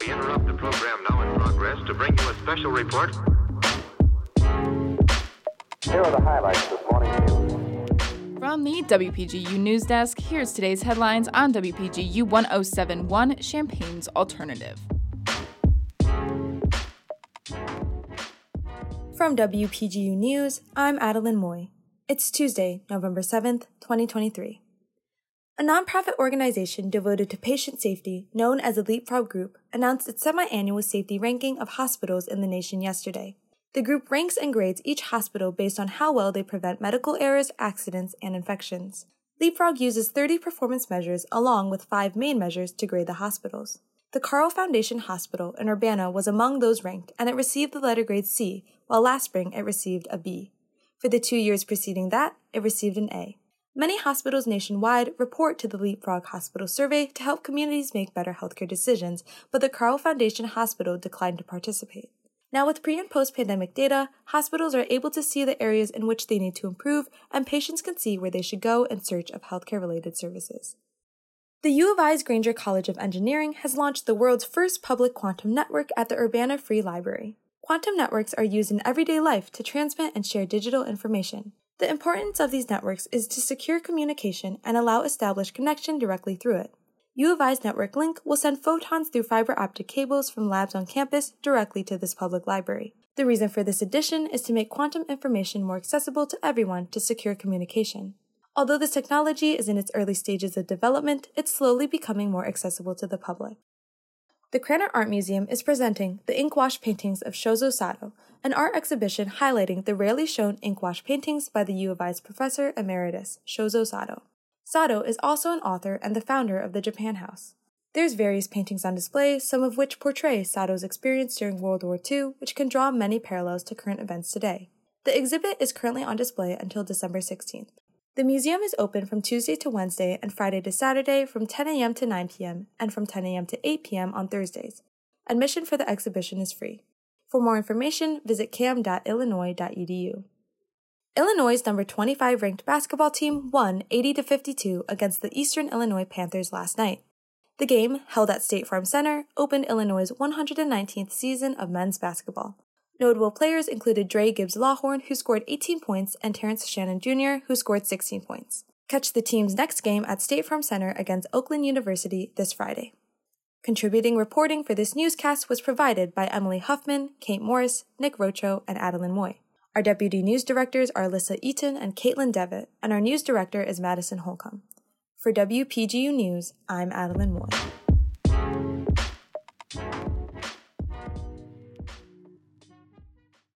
We interrupt the program now in progress to bring you a special report. Here are the highlights this morning news. From the WPGU News Desk, here's today's headlines on WPGU 1071 Champaign's Alternative. From WPGU News, I'm Adelyn Mui. It's Tuesday, November 7th, 2023. A nonprofit organization devoted to patient safety, known as the Leapfrog Group, announced its semi annual safety ranking of hospitals in the nation yesterday. The group ranks and grades each hospital based on how well they prevent medical errors, accidents, and infections. Leapfrog uses 30 performance measures along with five main measures to grade the hospitals. The Carle Foundation Hospital in Urbana was among those ranked, and it received the letter grade C, while last spring it received a B. For the two years preceding that, it received an A. Many hospitals nationwide report to the Leapfrog Hospital Survey to help communities make better healthcare decisions, but the Carle Foundation Hospital declined to participate. Now, with pre and post pandemic data, hospitals are able to see the areas in which they need to improve, and patients can see where they should go in search of healthcare related services. The U of I's Grainger College of Engineering has launched the world's first public quantum network at the Urbana Free Library. Quantum networks are used in everyday life to transmit and share digital information. The importance of these networks is to secure communication and allow established connection directly through it. U of I's network link will send photons through fiber optic cables from labs on campus directly to this public library. The reason for this addition is to make quantum information more accessible to everyone to secure communication. Although this technology is in its early stages of development, it's slowly becoming more accessible to the public. The Krannert Art Museum is presenting the inkwash paintings of Shozo Sato, an art exhibition highlighting the rarely shown inkwash paintings by the U of I's Professor Emeritus Shozo Sato. Sato is also an author and the founder of the Japan House. There's various paintings on display, some of which portray Sato's experience during World War II, which can draw many parallels to current events today. The exhibit is currently on display until December 16th. The museum is open from Tuesday to Wednesday and Friday to Saturday from 10 a.m. to 9 p.m. and from 10 a.m. to 8 p.m. on Thursdays. Admission for the exhibition is free. For more information, visit cam.illinois.edu. Illinois' number 25 ranked basketball team won 80 to 52 against the Eastern Illinois Panthers last night. The game, held at State Farm Center, opened Illinois' 119th season of men's basketball. Notable players included Dra Gibbs Lawhorn, who scored 18 points, and Terrence Shannon Jr., who scored 16 points. Catch the team's next game at State Farm Center against Oakland University this Friday. Contributing reporting for this newscast was provided by Emily Huffman, Kate Morris, Nick Roacho, and Adelyn Mui. Our deputy news directors are Alyssa Eaton and Caitlin Devitt, and our news director is Madison Holcomb. For WPGU News, I'm Adelyn Mui.